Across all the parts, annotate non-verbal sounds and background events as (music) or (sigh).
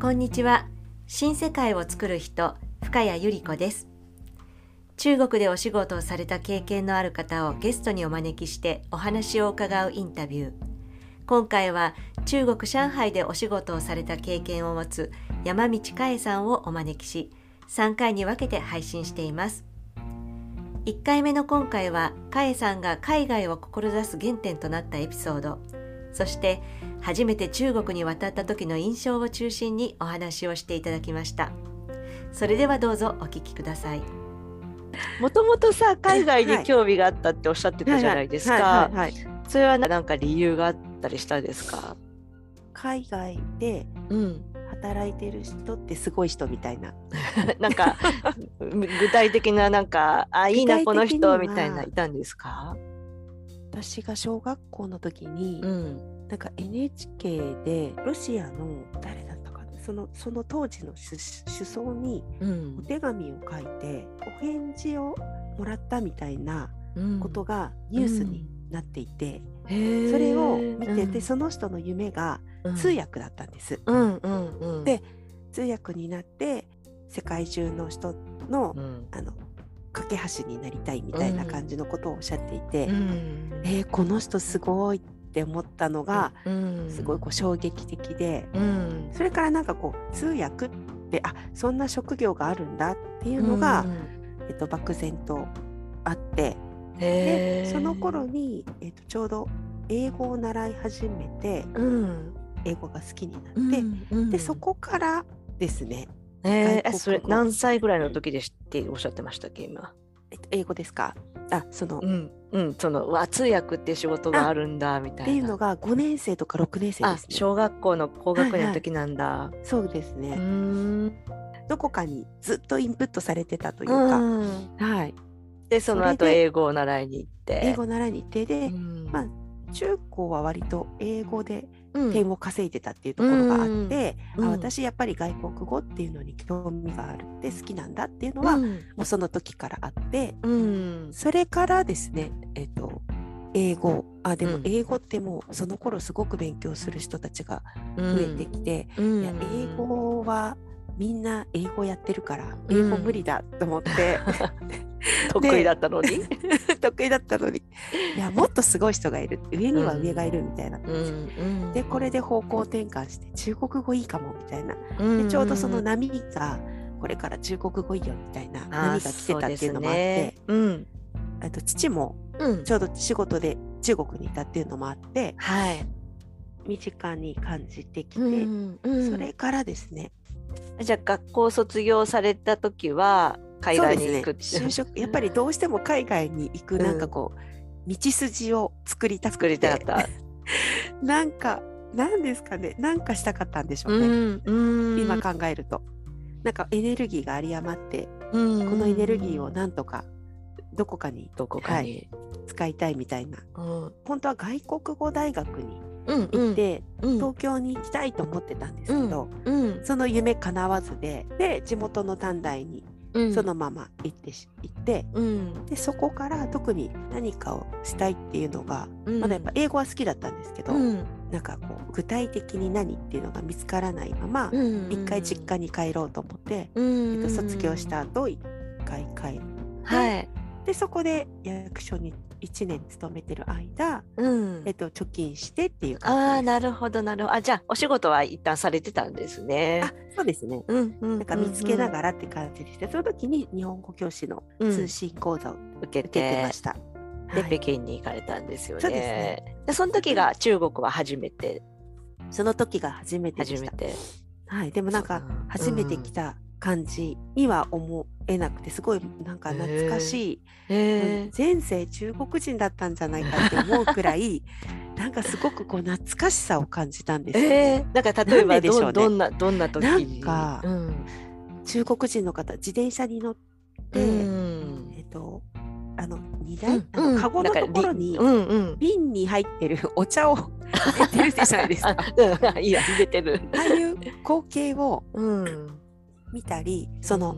こんにちは。新世界を作る人深谷由里子です。中国でお仕事をされた経験のある方をゲストにお招きしてお話を伺うインタビュー。今回は中国上海でお仕事をされた経験を持つ山道佳恵さんをお招きし3回に分けて配信しています。1回目の今回は佳恵さんが海外を志す原点となったエピソード。そして初めて中国に渡った時の印象を中心にお話をしていただきました。それではどうぞお聞きください。もともとさ海外に興味があったっておっしゃってたじゃないですか。それは何か理由があったりしたんですか？海外で働いてる人ってすごい人みたいな、(laughs) なんか具体的ななんかあいいなこの人みたいないたんですか？私が小学校の時に、うん、なんか NHK でロシアの誰だったかなそのその当時の首相にお手紙を書いて、お返事をもらったみたいなことがニュースになっていて、それを見てて、その人の夢が通訳だったんです。で通訳になって世界中の人の,、あの架け橋になりたいみたいな感じのことをおっしゃっていて、うん、えー、この人すごいって思ったのが、すごいこう衝撃的で、うん、それからなんかこう通訳ってあそんな職業があるんだっていうのが、えっと、漠然とあってでその頃に、えっと、ちょうど英語を習い始めて、英語が好きになって、でそこからですねえー、それ何歳ぐらいの時でしっておっしゃってましたっけ今、えっと、英語ですか？あそのうんうんそのわ通訳って仕事があるんだみたいな。っていうのが5年生とか6年生ですね。小学校の高学年の時なんだ、はいはい、そうですね。どこかにずっとインプットされてたというか、はい。でその後英語を習いに行って。英語を習いに行ってで、まあ中高は割と英語で点を稼いでたっていうところがあって、うん、あ私やっぱり外国語っていうのに興味があるって好きなんだっていうのは、うん、もうその時からあって、うん、それからですねえっ、ー、と英語。あでも英語ってもうその頃すごく勉強する人たちが増えてきて、いや英語はみんな英語やってるから英語無理だと思って、(laughs) 得意だったのに？(laughs) 得意だったのに。いやもっとすごい人がいる。上には上がいるみたいな。うん、でこれで方向転換して中国語いいかもみたいな。でちょうどその波がこれから中国語いいよみたいな波が来てたっていうのもあって、ね。うん、あと父もちょうど仕事で中国にいたっていうのもあって、はい、身近に感じてきて、うんうん、それからですねじゃあ学校卒業された時は海外に行く、ね、就職 (laughs) やっぱりどうしても海外に行くなんかこう、道筋を作りたくて。たかった。(laughs) なんか何ですかね。何かしたかったんでしょうね、うん、今考えると。なんかエネルギーが有り余って、このエネルギーをなんとかどこかにどこかに、はい、使いたいみたいな、うん、本当は外国語大学に行って、うん。うん、東京に行きたいと思ってたんですけど、うん。うん、その夢叶わずでで地元の短大にそのまま行って行って、うん、でそこから特に何かをしたいっていうのが、うん、まだやっぱ英語は好きだったんですけど、うん、なんかこう具体的に何っていうのが見つからないまま、一回実家に帰ろうと思って、えっと、卒業した後一回帰って、はい、でそこで役所に1年勤めてる間、うん、えっと、貯金してっていう感じああなるほどなるほど。あじゃあお仕事は一旦されてたんですね。あそうですね、うんうん、なんか見つけながらって感じでして、その時に日本語教師の通信講座を受けてました。で、はい、北京に行かれたんですよね。そうですね。でその時が中国は初めて。その時が初めて初めて。はい、でもなんか初めて来た感じには思えなくてすごいなんか懐かしい、えー、前世中国人だったんじゃないかって思うくらい (laughs) なんかすごくこう懐かしさを感じたんですよ、ね。えー、なんか例えばでしょう、ね、どんなどんな時なんか、うん、中国人の方自転車に乗って、うん、えっ、とあの荷台、うん、あのカゴのところに、うんうん、瓶に入ってるお茶を (laughs) 入れてるじゃないですか。(laughs) いや入れてる。ああいう光景を、うん。見たりその、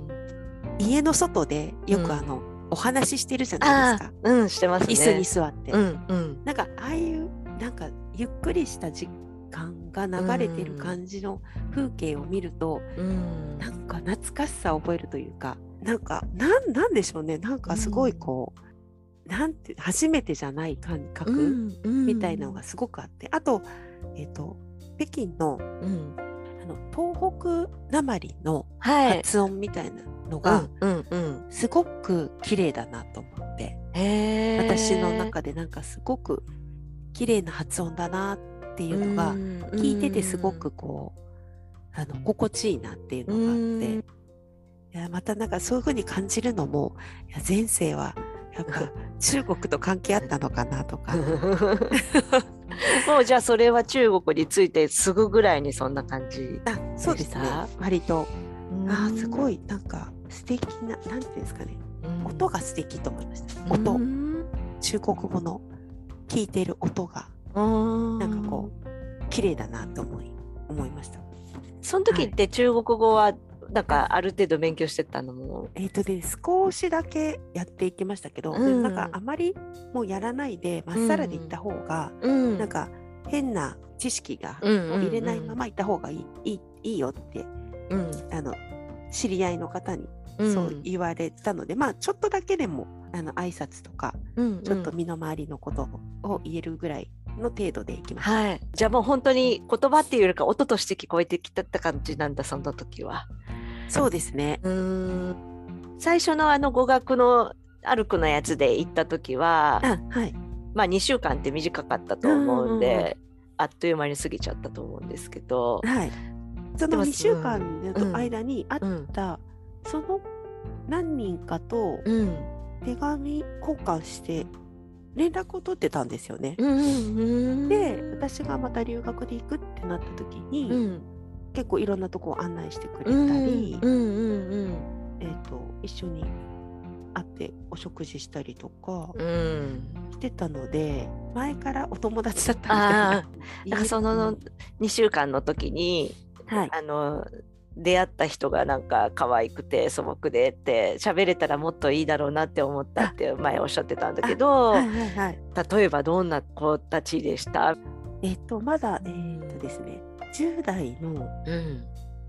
家の外でよくあの、お話ししてるじゃないですか。うん、してます、ね、椅子に座って。うんうん、なんかああいうなんかゆっくりしたじ感が流れてる感じの風景を見ると、うん、なんか懐かしさを覚えるというかなんかなんなんでしょうね。なんかすごいこう、うん、なんて初めてじゃない感覚みたいなのがすごくあって、あと,、えーと、北京の,、うん、あの東北なまりの発音みたいなのが、すごく綺麗だなと思って、私の中でなんかすごく綺麗な発音だなっていうのが聞いててすごくこうあの心地いいなっていうのがあって。いやまたなんかそういうふうに感じるのもいや前世はやっぱ中国と関係あったのかなとか。(laughs) もうじゃあそれは中国についてすぐぐらいにそんな感じあそうですね。割と。あすごいなんか素敵ななんていうんですかね。音が素敵と思いました。音。中国語の聞いてる音が。なんかこう綺麗だなと思い思いました。その時って中国語はなんかある程度勉強してたのも。えっ、ー、とで少しだけやっていきましたけど、うん、なんかあまりもうやらないでまっさらでいった方が、うん、なんか変な知識が入れないままいった方がいい,、いいいいよって、うん、あの知り合いの方にそう言われたので、まあちょっとだけでもあの挨拶とか、うんうん、ちょっと身の回りのことを言えるぐらいの程度でいきます。はい、じゃあもう本当に言葉っていうよりか音として聞こえてきたって感じなんだその時は。そうですね。うん。最初のあの語学の歩くのやつで行った時は、はい、まあ2週間って短かったと思うんで、あっという間に過ぎちゃったと思うんですけど、はい、その2週間の間にあった、うん、その何人かと手紙交換して連絡を取ってたんですよね。で私がまた留学で行くってなった時に、うん、結構いろんなとこを案内してくれたり、えーと、一緒に会ってお食事したりとかしてたので、うん、前からお友達だったんで (laughs) すかその2週間の時に、はい、あの出会った人がなんか可愛くて素朴でって喋れたらもっといいだろうなって思ったって前おっしゃってたんだけど、はいはいはい、例えばどんな子たちでした？えっ、とまだえっ、ー、とですね10代の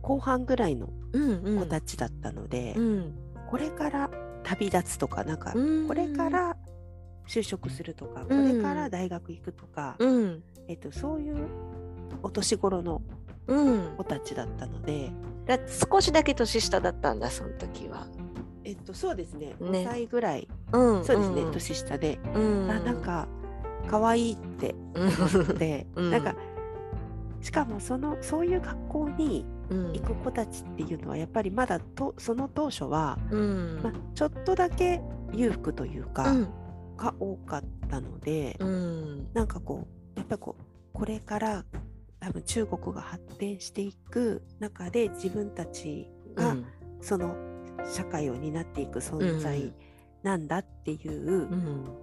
後半ぐらいの子たちだったので、これから旅立つとかなんかこれから就職するとか、これから大学行くとか、えっと、そういうお年頃の子たちだったので、だ少しだけ年下だったんだその時は。えっとそうですね。ね。5歳ぐらい、うん、そうですね、うん、年下で、うん、あなんか可愛いって思って、うん、なんかしかもそのそういう学校に行く子たちっていうのはやっぱりまだとその当初は、うん、まあ、ちょっとだけ裕福というか、うん、が多かったので、うん、なんかこうやっぱりこうこれから多分中国が発展していく中で自分たちがその社会を担っていく存在なんだっていう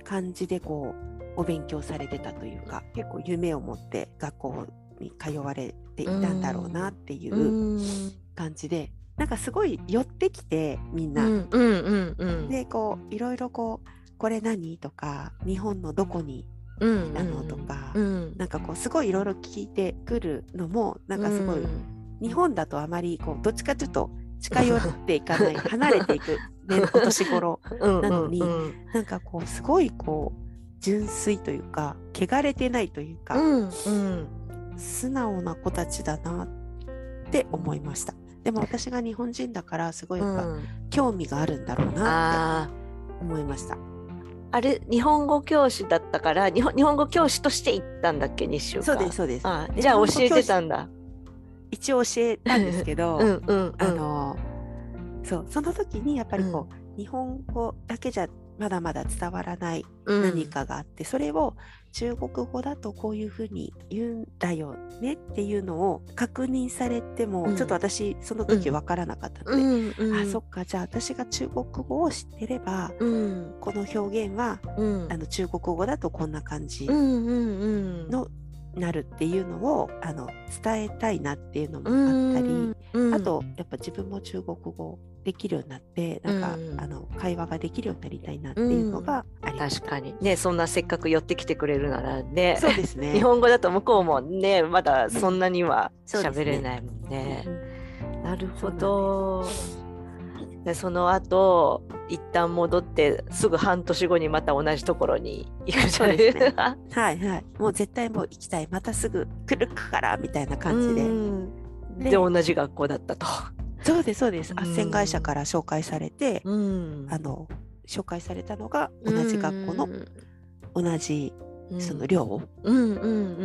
感じでこうお勉強されてたというか結構夢を持って学校に通われていたんだろうなっていう感じで、なんかすごい寄ってきてみんな。でこういろいろこう「これ何?」とか「日本のどこに来たの?」とか、なんかこうすごいいろいろ聞いてくるのもなんかすごい、日本だとあまりこうどっちかというと近寄っていかない離れていく、ね、(laughs) お年頃なのに、なんかこうすごいこう純粋というか汚れてないというか、うんうん、素直な子たちだなって思いました。でも私が日本人だからすごいやっぱ、興味があるんだろうなって思いました。あれ日本語教師だったから日本日本語教師として行ったんだっけ日週そうですそうです。じゃあ教えてたんだ。一応教えたんですけどうん、うん、あのそうその時にやっぱりこう、うん、日本語だけじゃまだまだ伝わらない何かがあって、うん、それを中国語だとこういうふうに言うんだよねっていうのを確認されても、うん、ちょっと私その時分からなかったので、うんうん、あそっかじゃあ私が中国語を知ってれば、この表現は、あの中国語だとこんな感じのなるっていうのをあの伝えたいなっていうのもあったり、あとやっぱ自分も中国語できるようになってなんか、うん、あの会話ができるようになりたいなっていうのがあり確かに。ねそんなせっかく寄ってきてくれるならね。そうですね。(laughs) 日本語だと向こうもねまだそんなには喋れないもんね。ねなるほど。でその後一旦戻ってすぐ半年後にまた同じところに行くじゃないですか。ね、(laughs) はいはい。もう絶対もう行きたい。またすぐ来るからみたいな感じで。で同じ学校だったと。そうですそうです。斡旋会社から紹介されて、うん、あの紹介されたのが同じ学校の同じその寮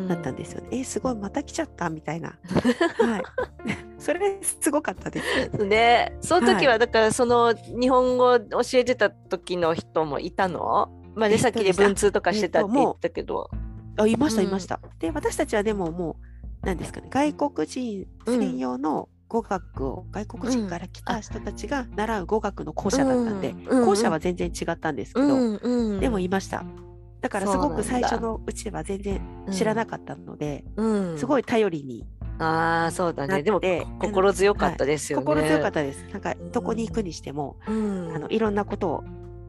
だったんですよね。えすごいまた来ちゃったみたいな。(laughs) はい。(laughs) それすごかったですね。その時はだからその日本語教えてた時の人もいたの？まあねさっきで文通とかしてたって言ったけど。あいましたいました。で私たちはでももうなんですかね外国人専用の語学を外国人から来た人たちが習う語学の校舎だったんで、校舎は全然違ったんですけど、でもいました。だからすごく最初のうちは全然知らなかったので、すごい頼りにああそうだね。でも心強かったですよね、はい、心強かったです。なんかどこに行くにしても、うん、あのいろんなことを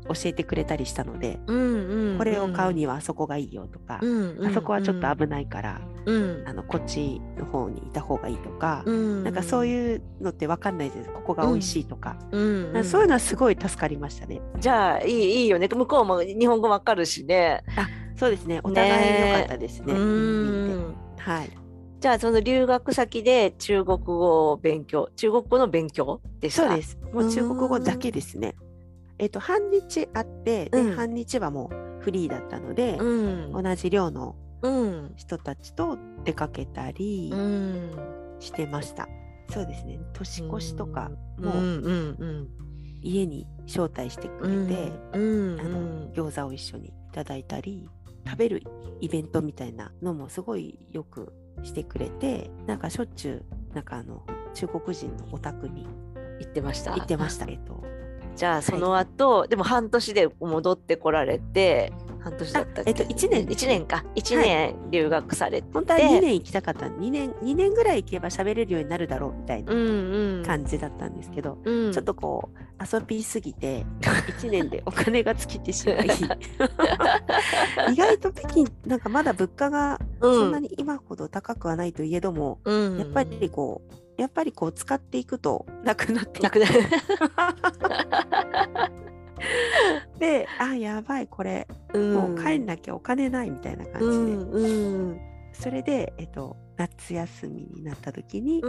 教えてくれたりしたので、うんうん。うん、これを買うにはあそこがいいよとか、うんうん。うん、あそこはちょっと危ないから、うん、あのこっちの方にいた方がいいとか、うん、なんかそういうのって分かんないですここが美味しいとか,、うん。うん、そういうのはすごい助かりましたね。じゃあいいいいよね。向こうも日本語分かるしね。あそうですね。お互い良かったですね。ねはい。じゃあその留学先で中国語を勉強中国語の勉強ですか？そうです。もう中国語だけですね。えっと、半日あって、で、うん、半日はもうフリーだったので、うん、同じ寮の人たちと出かけたりしてました。そうですね。年越しとかも家に招待してくれて、あの餃子を一緒にいただいたり食べるイベントみたいなのもすごいよくしてくれてなんかしょっちゅうなんかあの中国人のお宅に行ってました。行ってました。えっとじゃあその後、はい、でも半年で戻ってこられて半年だったえっと1年1年か。1年留学されて、はい、本当は2年行きたかった。2年2年ぐらい行けば喋れるようになるだろうみたいな感じだったんですけど、うん。うん、ちょっとこう遊びすぎて1年でお金が尽きてしまい (laughs) 意外と北京なんかまだ物価がそんなに今ほど高くはないといえども、うん、やっぱりこうやっぱりこう使っていくとなくなってなくなる。(laughs) であやばいこれ、うん、もう帰んなきゃお金ないみたいな感じで、うんうん、それで、えっと、夏休みになった時に、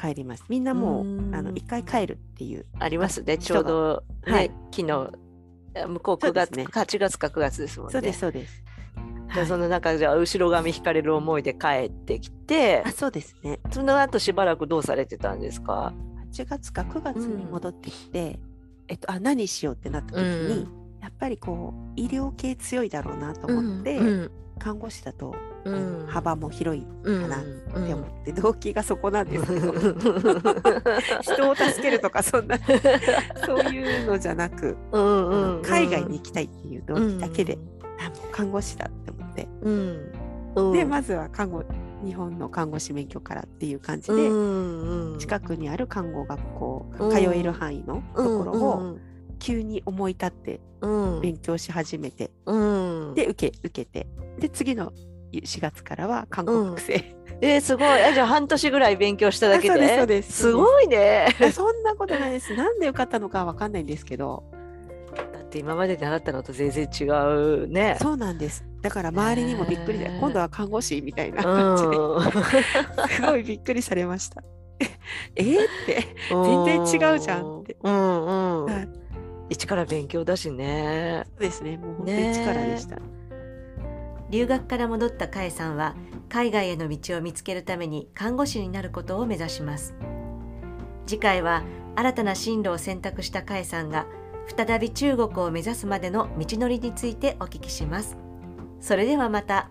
帰ります。みんなもう、あの一回帰るっていうありますね。ちょうど、ね、はい、昨日向こう9月、ね、8月か9月ですもんね。そうですそうですじゃあその中じゃ後ろ髪引かれる思いで帰ってきてあそうですね。その後しばらくどうされてたんですか？8月か9月に戻ってきて、うん、えっと、あ何しようってなった時に、うん、やっぱりこう医療系強いだろうなと思って、うん、看護師だと、うん、幅も広いかなって思って、動機がそこなんですけど。(laughs) 人を助けるとかそんなそういうのじゃなく、海外に行きたいっていう動機だけで、あもう看護師だって思って、でまずは看護日本の看護師免許からっていう感じで、近くにある看護学校、通える範囲のところを急に思い立って勉強し始めて、で受け受けてで次の4月からは看護学生、うん、えー、すごい。えじゃあ半年ぐらい勉強しただけで？そうですす。ごいね。そんなことないです。なんで受かったのかわかんないんですけど。だって今まで習ったのと全然違うね。そうなんですだから周りにもびっくりで、今度は看護師みたいな感じで、うん、すごいびっくりされました。(laughs) えー、って。全然違うじゃんって、うん。うんはい、一から勉強だしね。そうですね。もう本当に一からでした、留学から戻ったかえさんは海外への道を見つけるために看護師になることを目指します。次回は新たな進路を選択したかえさんが再び中国を目指すまでの道のりについてお聞きしますそれではまた。